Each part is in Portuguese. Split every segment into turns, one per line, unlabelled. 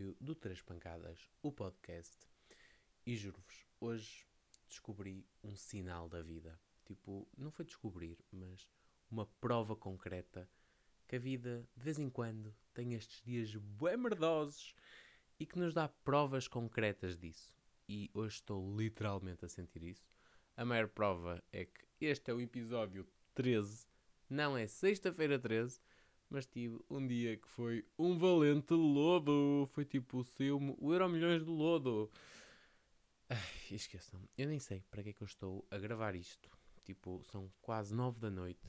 episódio do Três Pancadas, o podcast. E juro-vos, hoje descobri um sinal da vida. Tipo, não foi descobrir, mas uma prova concreta que a vida, de vez em quando, tem estes dias bem merdosos e que nos dá provas concretas disso. E hoje estou literalmente a sentir isso. A maior prova é que este é o episódio 13, não é sexta-feira 13, mas tive um dia que foi um valente lodo. Foi tipo, saiu-me o Euro Milhões do Lodo. Esqueçam, eu nem sei para que é que eu estou a gravar isto. Tipo, são quase nove da noite.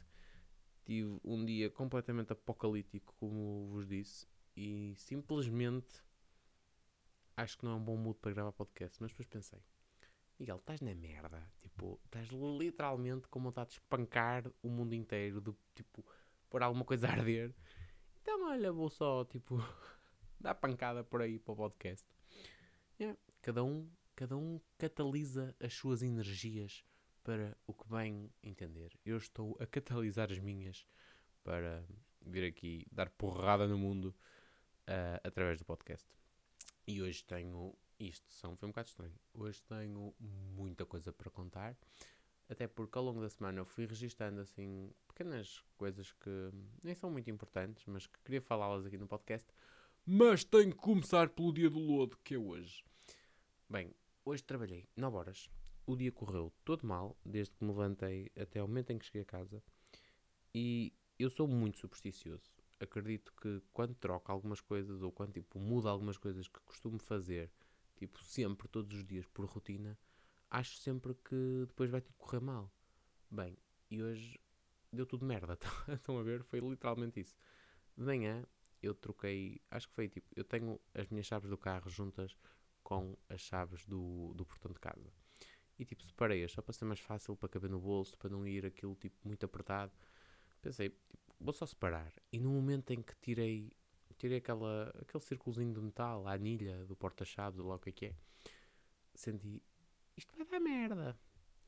Tive um dia completamente apocalíptico, como vos disse, e simplesmente acho que não é um bom mood para gravar podcast. Mas depois pensei, Miguel, estás na merda. Tipo, estás literalmente com vontade de espancar o mundo inteiro. De tipo, pôr alguma coisa a arder. Então, olha, vou só, tipo, dar pancada por aí para o podcast. Yeah. Cada, um, cada um catalisa as suas energias para o que bem entender. Eu estou a catalisar as minhas para vir aqui dar porrada no mundo uh, através do podcast. E hoje tenho. Isto são, foi um bocado estranho. Hoje tenho muita coisa para contar. Até porque ao longo da semana eu fui registando assim pequenas coisas que nem são muito importantes, mas que queria falá-las aqui no podcast. Mas tenho que começar pelo dia do lodo, que é hoje. Bem, hoje trabalhei 9 horas. O dia correu todo mal, desde que me levantei até o momento em que cheguei a casa. E eu sou muito supersticioso. Acredito que quando troco algumas coisas ou quando tipo, mudo algumas coisas que costumo fazer, tipo sempre, todos os dias, por rotina, acho sempre que depois vai tudo correr mal. Bem, e hoje deu tudo merda. Estão a ver? Foi literalmente isso. De manhã eu troquei, acho que foi tipo, eu tenho as minhas chaves do carro juntas com as chaves do, do portão de casa. E tipo, separei-as só para ser mais fácil, para caber no bolso, para não ir aquilo tipo muito apertado. Pensei, tipo, vou só separar. E no momento em que tirei, tirei aquela, aquele círculozinho de metal, a anilha do porta-chaves, ou lá o que é que é, senti, isto vai dar merda.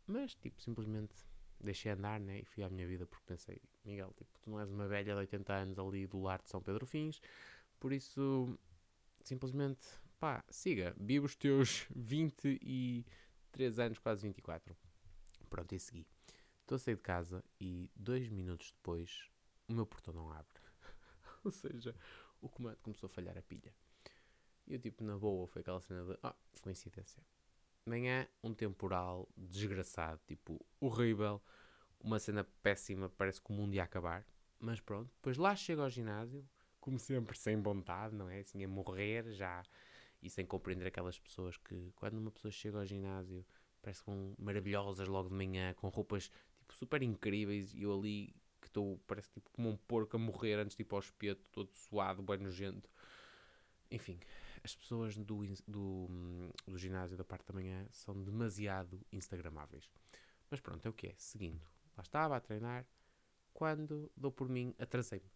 Mas, tipo, simplesmente deixei andar, né? E fui à minha vida porque pensei, Miguel, tipo, tu não és uma velha de 80 anos ali do lar de São Pedro Fins, por isso, simplesmente, pá, siga, vive os teus 23 anos, quase 24. Pronto, e segui. Estou a sair de casa e dois minutos depois o meu portão não abre. Ou seja, o comando começou a falhar a pilha. E eu, tipo, na boa, foi aquela cena de, ah, coincidência manhã um temporal desgraçado, tipo, horrível, uma cena péssima, parece que o mundo ia acabar. Mas pronto, depois lá chego ao ginásio, como sempre, sem vontade, não é? Assim, a morrer já. E sem compreender aquelas pessoas que, quando uma pessoa chega ao ginásio, parece que vão maravilhosas logo de manhã, com roupas, tipo, super incríveis, e eu ali, que estou, parece tipo como um porco a morrer antes de ir para o espeto, todo suado, bem nojento. Enfim, as pessoas do, do, do ginásio da parte da manhã são demasiado instagramáveis. Mas pronto, é o que é. Seguindo, lá estava a treinar, quando dou por mim, atrasei-me.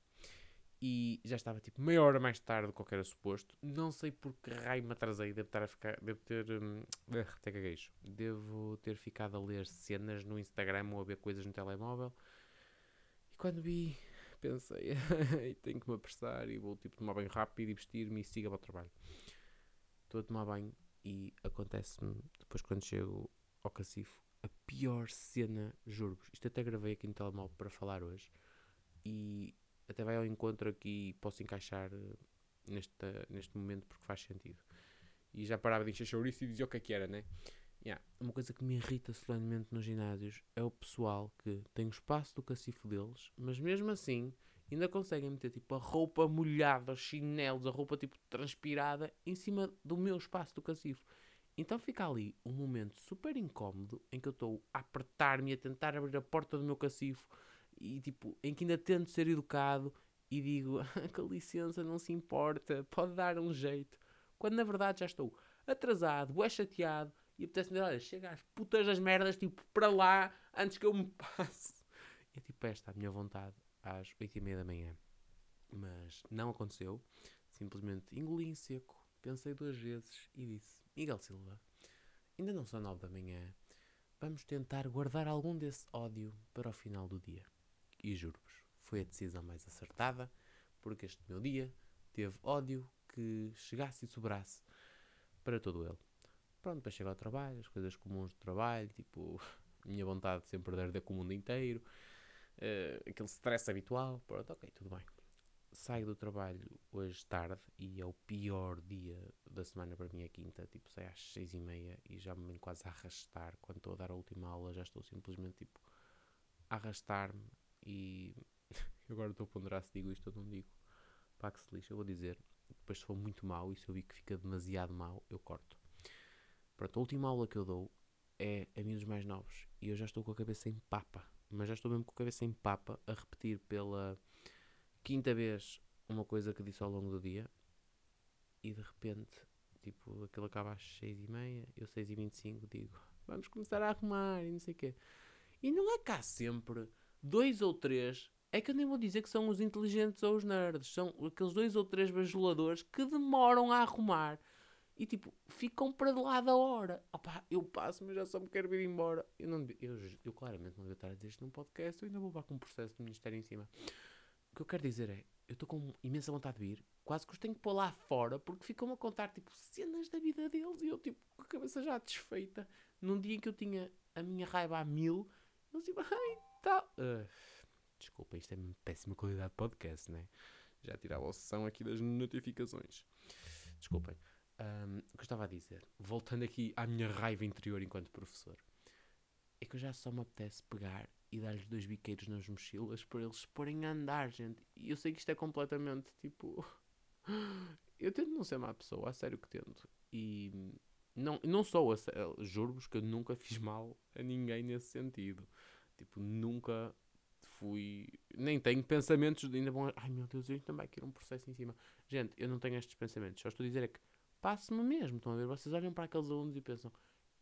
E já estava tipo meia hora mais tarde do que era suposto. Não sei por que raio me atrasei. Devo, estar a ficar, devo ter. Hum, até. Devo ter ficado a ler cenas no Instagram ou a ver coisas no telemóvel. E quando vi, pensei, tenho que me apressar e vou tipo tomar banho rápido e vestir-me e siga para o trabalho. Estou a tomar banho e acontece-me depois quando chego ao cacifo a pior cena, juro-vos. Isto até gravei aqui no telemóvel para falar hoje e até vai ao encontro aqui e posso encaixar eh, neste, neste momento porque faz sentido. E já parava de encher chouriço e dizia o que é que era, né? Yeah. Uma coisa que me irrita solenemente nos ginásios é o pessoal que tem o espaço do cacifo deles, mas mesmo assim ainda conseguem meter tipo a roupa molhada, os chinelos, a roupa tipo transpirada em cima do meu espaço do cacifo. Então fica ali um momento super incómodo em que eu estou a apertar-me, a tentar abrir a porta do meu cacifo e tipo, em que ainda tento ser educado e digo, com licença, não se importa, pode dar um jeito. Quando na verdade já estou atrasado, é chateado e apetece-me olha, chega às putas das merdas, tipo, para lá, antes que eu me passe. É tipo esta a minha vontade, às oito e meia da manhã. Mas não aconteceu. Simplesmente engoli em seco, pensei duas vezes e disse, Miguel Silva, ainda não são nove da manhã, vamos tentar guardar algum desse ódio para o final do dia. E juro-vos, foi a decisão mais acertada, porque este meu dia teve ódio que chegasse e sobrasse para todo ele. Pronto, depois chego ao trabalho, as coisas comuns do trabalho, tipo, minha vontade de sempre de arder com o mundo inteiro, uh, aquele stress habitual, pronto, ok, tudo bem. Saio do trabalho hoje tarde e é o pior dia da semana para mim, a quinta. Tipo, saio às seis e meia e já me venho quase a arrastar. Quando estou a dar a última aula, já estou simplesmente tipo a arrastar-me e agora estou a ponderar se digo isto ou não digo. Pá, que se lixa, eu vou dizer. Depois, se for muito mau e se eu vi que fica demasiado mau, eu corto. Pronto, a última aula que eu dou é a miúdos mais novos e eu já estou com a cabeça em papa. Mas já estou mesmo com a cabeça em papa a repetir pela quinta vez uma coisa que disse ao longo do dia e de repente, tipo, aquilo acaba às 6 e meia, eu 6 e 25 digo, vamos começar a arrumar e não sei o quê. E não é cá sempre dois ou três, é que eu nem vou dizer que são os inteligentes ou os nerds, são aqueles dois ou três bajuladores que demoram a arrumar e tipo, ficam para lá da hora. Opa, eu passo, mas já só me quero vir embora. Eu, não, eu, eu claramente não devia estar a dizer isto num podcast, eu ainda vou levar com um processo do Ministério em cima que eu quero dizer é, eu estou com imensa vontade de vir, quase que os tenho que pôr lá fora, porque ficam a contar, tipo, cenas da vida deles, e eu, tipo, com a cabeça já desfeita. Num dia em que eu tinha a minha raiva a mil, eles, tipo, ai, tal. Uh, desculpa, isto é péssima qualidade de podcast, né? Já tirava a sessão aqui das notificações. Desculpem. Um, o que eu estava a dizer, voltando aqui à minha raiva interior enquanto professor, é que eu já só me apetece pegar e dar-lhes dois biqueiros nas mochilas para eles se porem a andar, gente. E eu sei que isto é completamente tipo. eu tento não ser má pessoa, a sério que tento. E não, não sou, juro-vos que eu nunca fiz mal a ninguém nesse sentido. Tipo, nunca fui. Nem tenho pensamentos de ainda bom. Ai meu Deus, eu também quero um processo em cima. Gente, eu não tenho estes pensamentos. Só estou a dizer é que passo-me mesmo. Estão a ver? Vocês olham para aqueles alunos e pensam: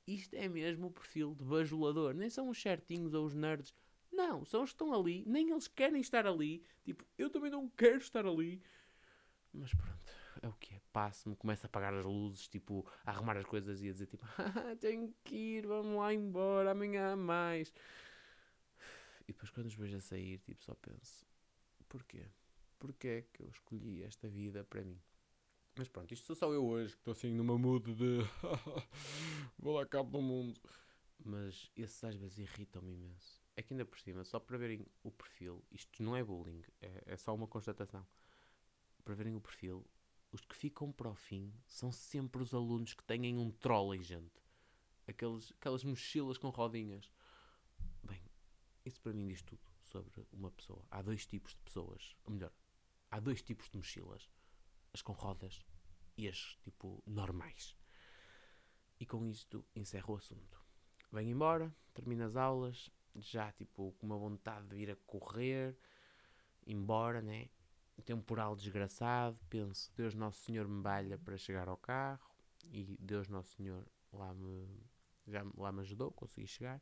isto é mesmo o perfil de bajulador. Nem são os certinhos ou os nerds. Não, são os que estão ali. Nem eles querem estar ali. Tipo, eu também não quero estar ali. Mas pronto, é o que é. Passo-me, começo a apagar as luzes, tipo, a arrumar as coisas e a dizer tipo, ah, tenho que ir, vamos lá embora, amanhã há mais. E depois quando os vejo a sair, tipo, só penso, porquê? Porquê é que eu escolhi esta vida para mim? Mas pronto, isto sou só eu hoje, que estou assim numa mood de vou lá cabo do mundo. Mas esses às vezes irritam-me imenso. É que ainda por cima, só para verem o perfil, isto não é bullying, é, é só uma constatação. Para verem o perfil, os que ficam para o fim são sempre os alunos que têm um trolley, gente. Aqueles, aquelas mochilas com rodinhas. Bem, isso para mim diz tudo sobre uma pessoa. Há dois tipos de pessoas, ou melhor, há dois tipos de mochilas as com rodas e as tipo normais. E com isto encerro o assunto. Venho embora, termino as aulas, já tipo com uma vontade de ir a correr, embora, né? Temporal desgraçado, penso, Deus Nosso Senhor me balha para chegar ao carro e Deus Nosso Senhor lá me, já lá me ajudou, consegui chegar.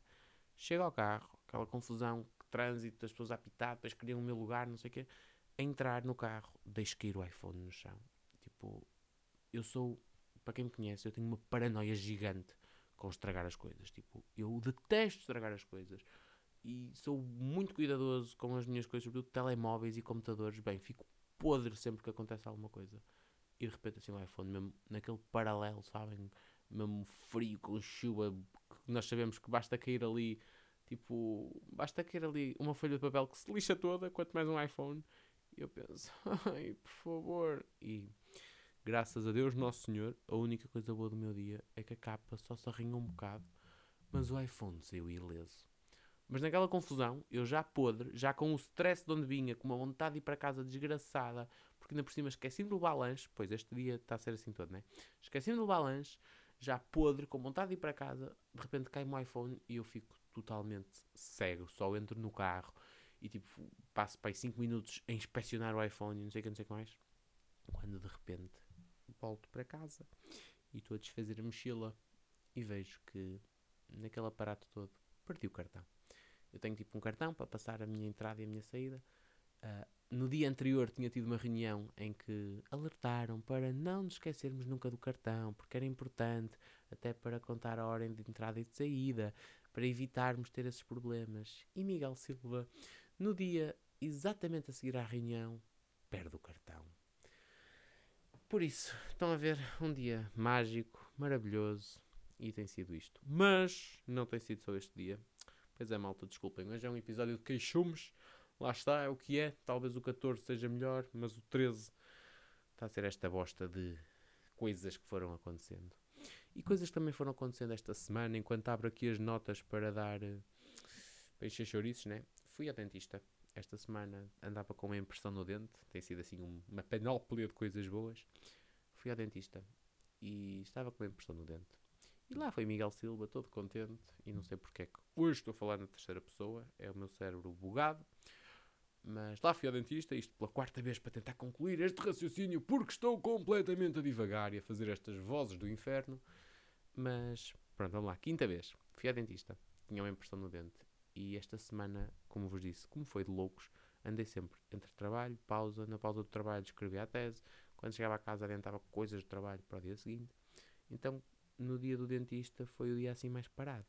Chego ao carro, aquela confusão, trânsito, as pessoas a depois queriam o meu lugar, não sei o quê entrar no carro, deixo cair o iPhone no chão. Tipo, eu sou, para quem me conhece, eu tenho uma paranoia gigante com estragar as coisas. Tipo, eu detesto estragar as coisas. E sou muito cuidadoso com as minhas coisas, sobretudo telemóveis e computadores. Bem, fico podre sempre que acontece alguma coisa. E de repente assim o iPhone, mesmo naquele paralelo, sabem? Mesmo frio, com chuva, que nós sabemos que basta cair ali, tipo, basta cair ali uma folha de papel que se lixa toda, quanto mais um iPhone. E eu penso, ai, por favor. E graças a Deus, Nosso Senhor, a única coisa boa do meu dia é que a capa só se arranhou um bocado, mas o iPhone saiu ileso. Mas naquela confusão, eu já podre, já com o stress de onde vinha, com uma vontade de ir para casa desgraçada, porque ainda por cima esqueci de levar lanche, pois este dia está a ser assim todo, né? Esqueci de levar lanche, já podre, com vontade de ir para casa, de repente cai-me o iPhone e eu fico totalmente cego, só entro no carro e tipo passo para aí 5 minutos a inspecionar o iPhone e não sei o que, não sei o que mais. Quando de repente volto para casa e estou a desfazer a mochila e vejo que naquele aparato todo perdi o cartão. Eu tenho tipo um cartão para passar a minha entrada e a minha saída. Uh, no dia anterior tinha tido uma reunião em que alertaram para não nos esquecermos nunca do cartão, porque era importante, até para contar a hora de entrada e de saída, para evitarmos ter esses problemas. E Miguel Silva no dia exatamente a seguir à reunião, perde o cartão. por isso, estão a ver um dia mágico, maravilhoso e tem sido isto. Mas não tem sido só este dia. Pois é, malta, desculpem. Hoje é um episódio de queixumes. Lá está, é o que é. Talvez o 14 seja melhor, mas o 13 está a ser esta bosta de coisas que foram acontecendo. E coisas que também foram acontecendo esta semana, enquanto abro aqui as notas para dar. Uh, para encher chouriços, né? Fui ao dentista esta semana andava com uma impressão no dente, tem sido assim um, uma panóplia de coisas boas. Fui ao dentista e estava com uma impressão no dente. E lá foi Miguel Silva, todo contente, e não sei porque é que hoje estou a falar na terceira pessoa, é o meu cérebro bugado. Mas lá fui ao dentista, isto pela quarta vez para tentar concluir este raciocínio, porque estou completamente a divagar e a fazer estas vozes do inferno. Mas pronto, vamos lá, quinta vez. Fui ao dentista, tinha uma impressão no dente e esta semana, como vos disse, como foi de loucos, andei sempre entre trabalho, pausa, na pausa do trabalho escrevia a tese, quando chegava a casa adiantava coisas do trabalho para o dia seguinte. Então, no dia do dentista foi o dia assim mais parado.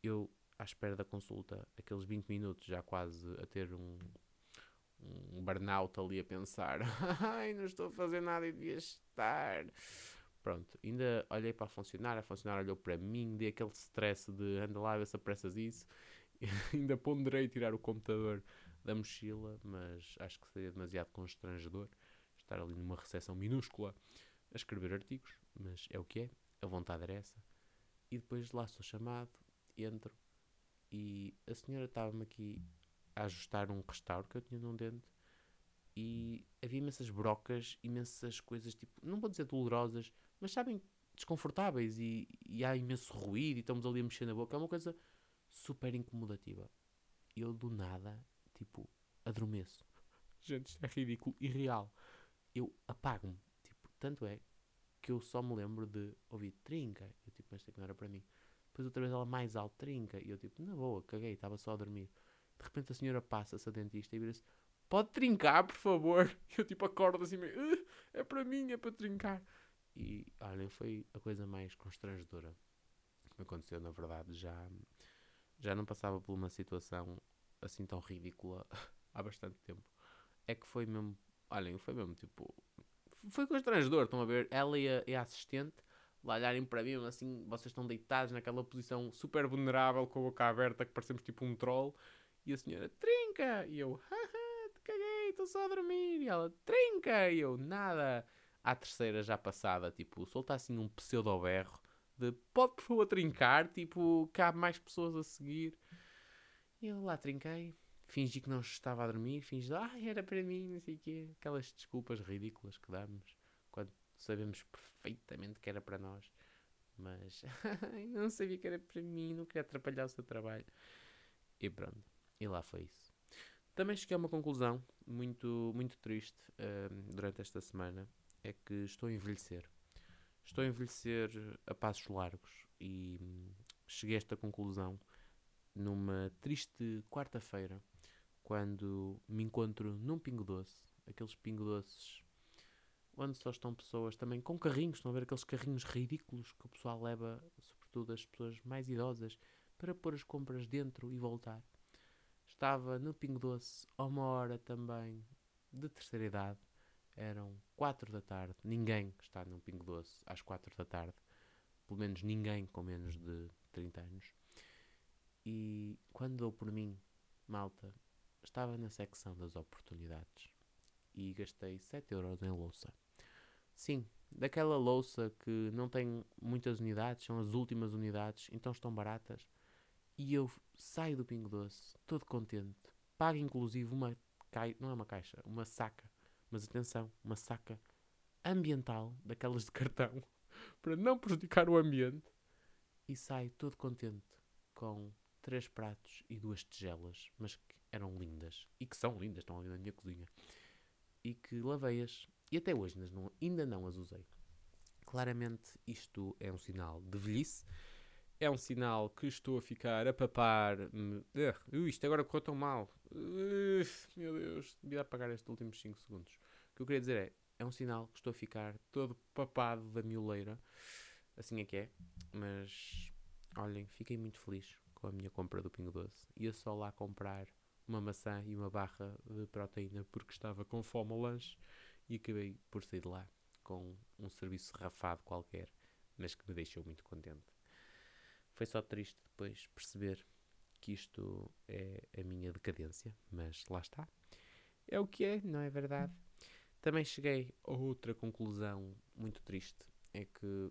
Eu, à espera da consulta, aqueles 20 minutos, já quase a ter um, um burnout ali a pensar: ai, não estou a fazer nada e devia estar. Pronto, ainda olhei para a funcionária, a funcionária olhou para mim, dei aquele stress de anda lá, ver se apressas isso. ainda ponderei tirar o computador da mochila, mas acho que seria demasiado constrangedor estar ali numa recepção minúscula a escrever artigos, mas é o que é, a vontade era essa. E depois lá sou chamado, entro e a senhora estava-me aqui a ajustar um restauro que eu tinha num dente e havia imensas brocas, imensas coisas, tipo, não vou dizer dolorosas, mas sabem, desconfortáveis e, e há imenso ruído e estamos ali a mexer na boca. É uma coisa super incomodativa. Eu do nada, tipo, adormeço. Gente, isto é ridículo e real. Eu apago-me. Tipo, tanto é que eu só me lembro de ouvir trinca. Eu tipo, mas que não era para mim. Depois outra vez ela mais alto, trinca. E eu tipo, na boa, caguei, estava só a dormir. De repente a senhora passa-se a dentista e vira-se, pode trincar, por favor. E eu tipo acordo assim meio, uh, é para mim, é para trincar. E olhem, foi a coisa mais constrangedora que me aconteceu, na verdade. Já já não passava por uma situação assim tão ridícula há bastante tempo. É que foi mesmo, olhem, foi mesmo tipo, foi constrangedor, estão a ver? Ela e a, e a assistente lá olharem para mim, assim, vocês estão deitados naquela posição super vulnerável, com a boca aberta, que parecemos tipo um troll, e a senhora, trinca! E eu, haha, te caguei, estou só a dormir, e ela, trinca! E eu, nada. À terceira já passada, tipo, solta assim um pseudo-berro, de pode por favor trincar, tipo, cabe mais pessoas a seguir. E eu lá trinquei, fingi que não estava a dormir, fingi, ah, era para mim, não sei o quê. Aquelas desculpas ridículas que damos quando sabemos perfeitamente que era para nós. Mas não sabia que era para mim, não queria atrapalhar o seu trabalho. E pronto, e lá foi isso. Também cheguei a uma conclusão muito, muito triste uh, durante esta semana, é que estou a envelhecer. Estou a envelhecer a passos largos e cheguei a esta conclusão numa triste quarta-feira, quando me encontro num pingo doce, aqueles pingo doces onde só estão pessoas também com carrinhos, estão a ver aqueles carrinhos ridículos que o pessoal leva, sobretudo as pessoas mais idosas, para pôr as compras dentro e voltar. Estava no Pingo Doce a uma hora também de terceira idade eram 4 da tarde. Ninguém está num Pingo Doce às 4 da tarde. Pelo menos ninguém com menos de 30 anos. E quando dou por mim, malta, estava na secção das oportunidades e gastei 7 euros em louça. Sim, daquela louça que não tem muitas unidades, são as últimas unidades, então estão baratas. E eu saio do Pingo Doce, todo contente, pago inclusive uma caixa, não é uma caixa, uma saca mas atenção, uma saca ambiental, daquelas de cartão, para não prejudicar o ambiente. E sai todo contente com três pratos e duas tigelas, mas que eram lindas. E que são lindas, estão ali na minha cozinha. E que lavei-as. E até hoje ainda não, ainda não as usei. Claramente isto é um sinal de velhice. É um sinal que estou a ficar a papar. Uh, isto agora correu tão mal. Uh, meu Deus, devia apagar estes últimos 5 segundos. O que eu queria dizer é: é um sinal que estou a ficar todo papado da mioleira. Assim é que é. Mas olhem, fiquei muito feliz com a minha compra do Pingo Doce. Ia só lá comprar uma maçã e uma barra de proteína porque estava com fome ao lanche e acabei por sair de lá com um serviço rafado qualquer, mas que me deixou muito contente. Foi só triste depois perceber que isto é a minha decadência, mas lá está. É o que é, não é verdade? Também cheguei a outra conclusão muito triste: é que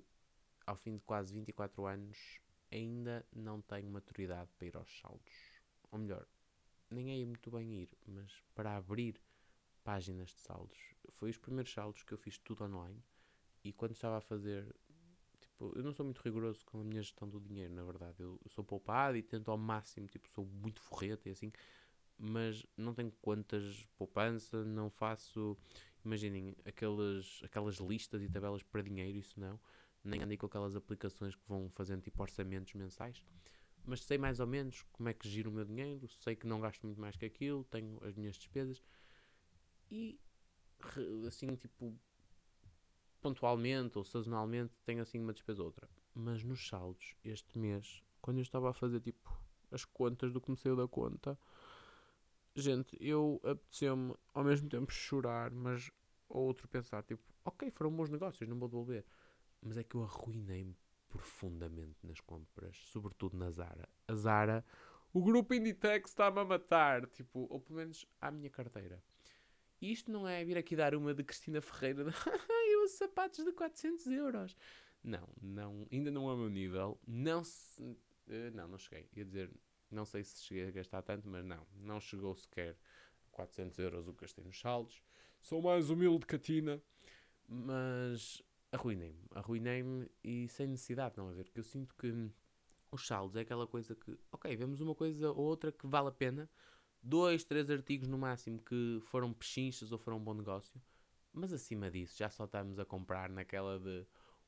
ao fim de quase 24 anos ainda não tenho maturidade para ir aos saldos. Ou melhor, nem é muito bem ir, mas para abrir páginas de saldos. Foi os primeiros saldos que eu fiz tudo online e quando estava a fazer. Tipo, eu não sou muito rigoroso com a minha gestão do dinheiro, na verdade. Eu, sou poupado e tento ao máximo, tipo, sou muito forreta e assim, mas não tenho contas poupança, não faço. Imaginem, aquelas, aquelas listas e tabelas para dinheiro, isso não. Nem andei com aquelas aplicações que vão fazendo tipo orçamentos mensais mas sei mais ou menos como é que giro o meu dinheiro, sei que não gasto muito mais que aquilo, tenho as minhas despesas e assim, tipo, pontualmente ou sazonalmente tenho assim uma despesa ou outra. Mas nos saldos, este mês, quando eu estava a fazer tipo as contas do que me saiu da conta, gente, eu apeteceu-me ao mesmo tempo chorar, mas outro pensar, tipo, ok, foram bons negócios, não vou devolver. Mas é que eu arruinei-me profundamente nas compras, sobretudo na Zara. A Zara, o grupo Inditex está-me a matar, tipo, ou pelo menos à minha carteira. E isto não é vir aqui dar uma de Cristina Ferreira uso sapatos de 400 euros. Não, não, ainda não é o meu nível. Não se, uh, não, não cheguei. Ia dizer, não sei se cheguei a gastar tanto, mas não, não chegou sequer 400 euros o que gastei nos saldos. Sou mais humilde que a Tina. Mas arruinei-me, arruinei-me e sem necessidade, não a ver, que eu sinto que os saldos é aquela coisa que, ok, vemos uma coisa ou outra que vale a pena, dois, três artigos no máximo que foram pechinchas ou foram um bom negócio, mas acima disso já só estamos a comprar naquela de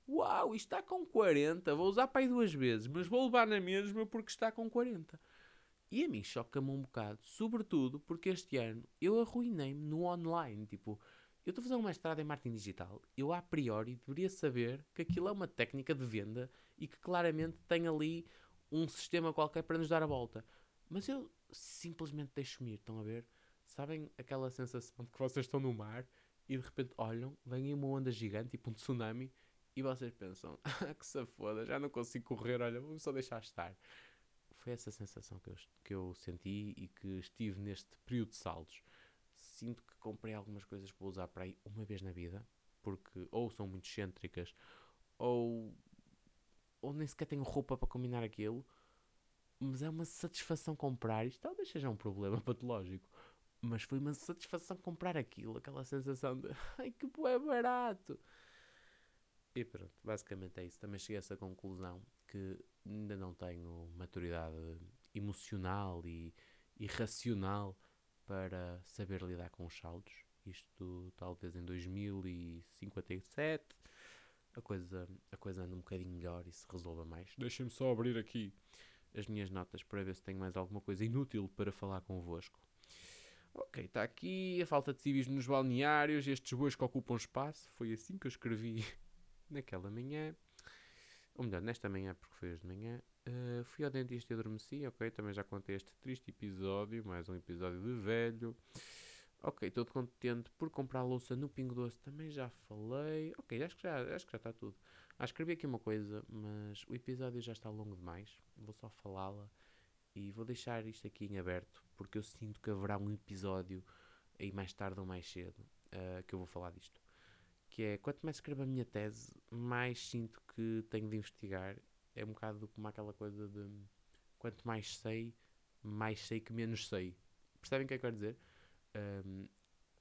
uau, isto está com 40, vou usar para aí duas vezes, mas vou levar na mesma porque está com 40. E a mim choca-me um bocado, sobretudo porque este ano eu arruinei-me no online, tipo, eu estou a fazer um mestrado em marketing digital, eu a priori deveria saber que aquilo é uma técnica de venda e que claramente tem ali um sistema qualquer para nos dar a volta. Mas eu simplesmente deixo-me ir, estão a ver? Sabem aquela sensação de que vocês estão no mar e de repente olham, vem uma onda gigante, tipo um tsunami, e vocês pensam, ah, que se foda, já não consigo correr, olha, vou só deixar estar. Foi essa sensação que eu, que eu senti e que estive neste período de saldos sinto que comprei algumas coisas que vou usar para aí uma vez na vida, porque ou são muito excêntricas, ou, ou nem sequer tenho roupa para combinar aquilo, mas é uma satisfação comprar isto. Talvez seja um problema patológico, mas foi uma satisfação comprar aquilo, aquela sensação de ai que é barato. E pronto, basicamente é isso. Também cheguei a essa conclusão que ainda não tenho maturidade emocional e, racional para saber lidar com os saldos. Isto talvez em 2057 a coisa, a coisa anda um bocadinho melhor e se resolva mais. Deixem-me só abrir aqui as minhas notas para ver se tenho mais alguma coisa inútil para falar convosco. Ok, está aqui a falta de civis nos balneários, estes bois que ocupam espaço. Foi assim que eu escrevi naquela manhã. Ou melhor, nesta manhã, porque foi hoje de manhã. Uh, fui ao dentista e adormeci, ok, também já contei este triste episódio, mais um episódio de velho. Ok, estou contente por comprar louça no Pingo Doce, também já falei. Ok, acho que já, acho que já está tudo. Ah, escrevi aqui uma coisa, mas o episódio já está longo demais. Vou só falá-la e vou deixar isto aqui em aberto, porque eu sinto que haverá um episódio aí mais tarde ou mais cedo uh, que eu vou falar disto. Que é, quanto mais escrevo a minha tese, mais sinto que tenho de investigar é um bocado como aquela coisa de quanto mais sei, mais sei que menos sei. Percebem o que é que eu quero dizer? Um,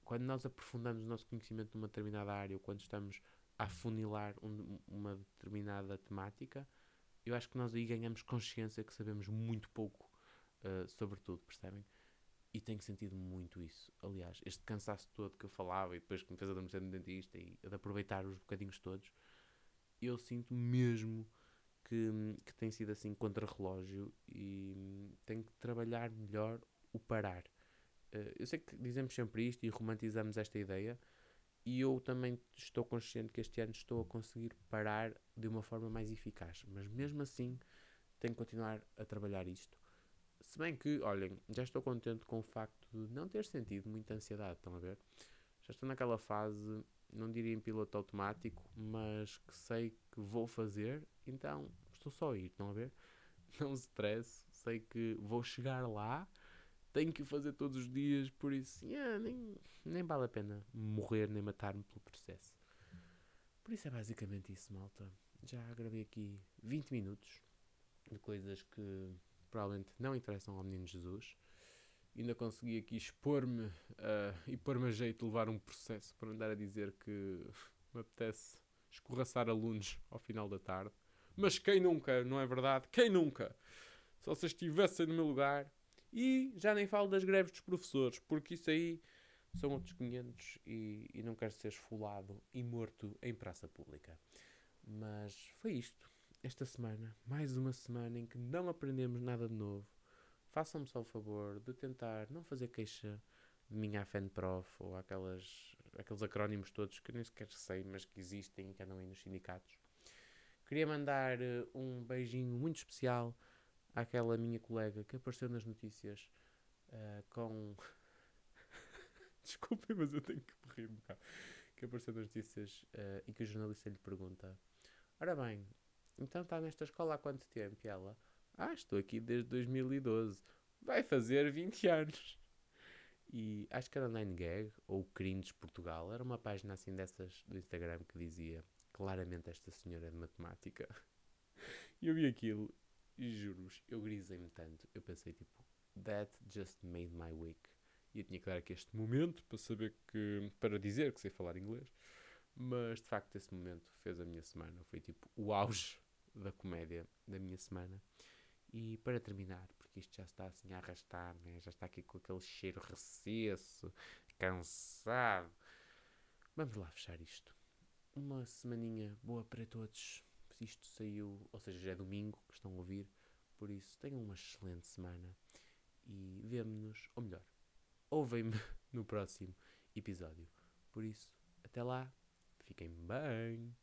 quando nós aprofundamos o nosso conhecimento numa determinada área ou quando estamos a afunilar um, uma determinada temática, eu acho que nós aí ganhamos consciência que sabemos muito pouco uh, sobre tudo, percebem? E tenho sentido muito isso. Aliás, este cansaço todo que eu falava e depois que me fez adormecer no dentista e de aproveitar os bocadinhos todos, eu sinto mesmo que, que tem sido assim contra-relógio e tenho que trabalhar melhor o parar. Uh, eu sei que dizemos sempre isto e romantizamos esta ideia, e eu também estou consciente que este ano estou a conseguir parar de uma forma mais eficaz, mas mesmo assim tenho que continuar a trabalhar isto. Se bem que, olhem, já estou contente com o facto de não ter sentido muita ansiedade, estão a ver? Já estou naquela fase não diria em piloto automático, mas que sei que vou fazer, então estou só a ir, estão a ver? Não stress, sei que vou chegar lá, tenho que o fazer todos os dias, por isso yeah, nem, nem vale a pena morrer nem matar-me pelo processo. Por isso é basicamente isso, malta. Já gravei aqui 20 minutos de coisas que provavelmente não interessam ao menino Jesus. Ainda consegui aqui expor-me uh, e pôr-me a jeito de levar um processo para andar a dizer que me apetece escorraçar alunos ao final da tarde. Mas quem nunca, não é verdade? Quem nunca? Se vocês estivessem no meu lugar. E já nem falo das greves dos professores, porque isso aí são outros 500 e, e não quero ser esfolado e morto em praça pública. Mas foi isto. Esta semana, mais uma semana em que não aprendemos nada de novo. Façam-me só o favor de tentar não fazer queixa de minha FNPROF ou aquelas, aqueles acrónimos todos que nem sequer sei, mas que existem e que andam aí nos sindicatos. Queria mandar uh, um beijinho muito especial àquela minha colega que apareceu nas notícias uh, com. Desculpem, mas eu tenho que rir um bocado. Que apareceu nas notícias uh, e que o jornalista lhe pergunta: Ora bem, então está nesta escola há quanto tempo? E ela: Ah, estou aqui desde 2012. Vai fazer 20 anos. E acho que era Nine Gag ou Cringe Portugal. Era uma página assim dessas do Instagram que dizia claramente esta senhora é de matemática. E eu vi aquilo juro-vos, eu grisei-me tanto. Eu pensei tipo, that just made my week. E eu tinha que dar aqui este momento para saber que. para dizer que sei falar inglês. Mas de facto esse momento fez a minha semana. Foi tipo o auge da comédia da minha semana. E para terminar, porque isto já está assim a arrastar, né? já está aqui com aquele cheiro recesso, cansado. Vamos lá fechar isto. Uma semaninha boa para todos. Isto saiu, ou seja, já é domingo que estão a ouvir. Por isso, tenham uma excelente semana e vemo-nos, ou melhor, ouvem-me no próximo episódio. Por isso, até lá, fiquem bem.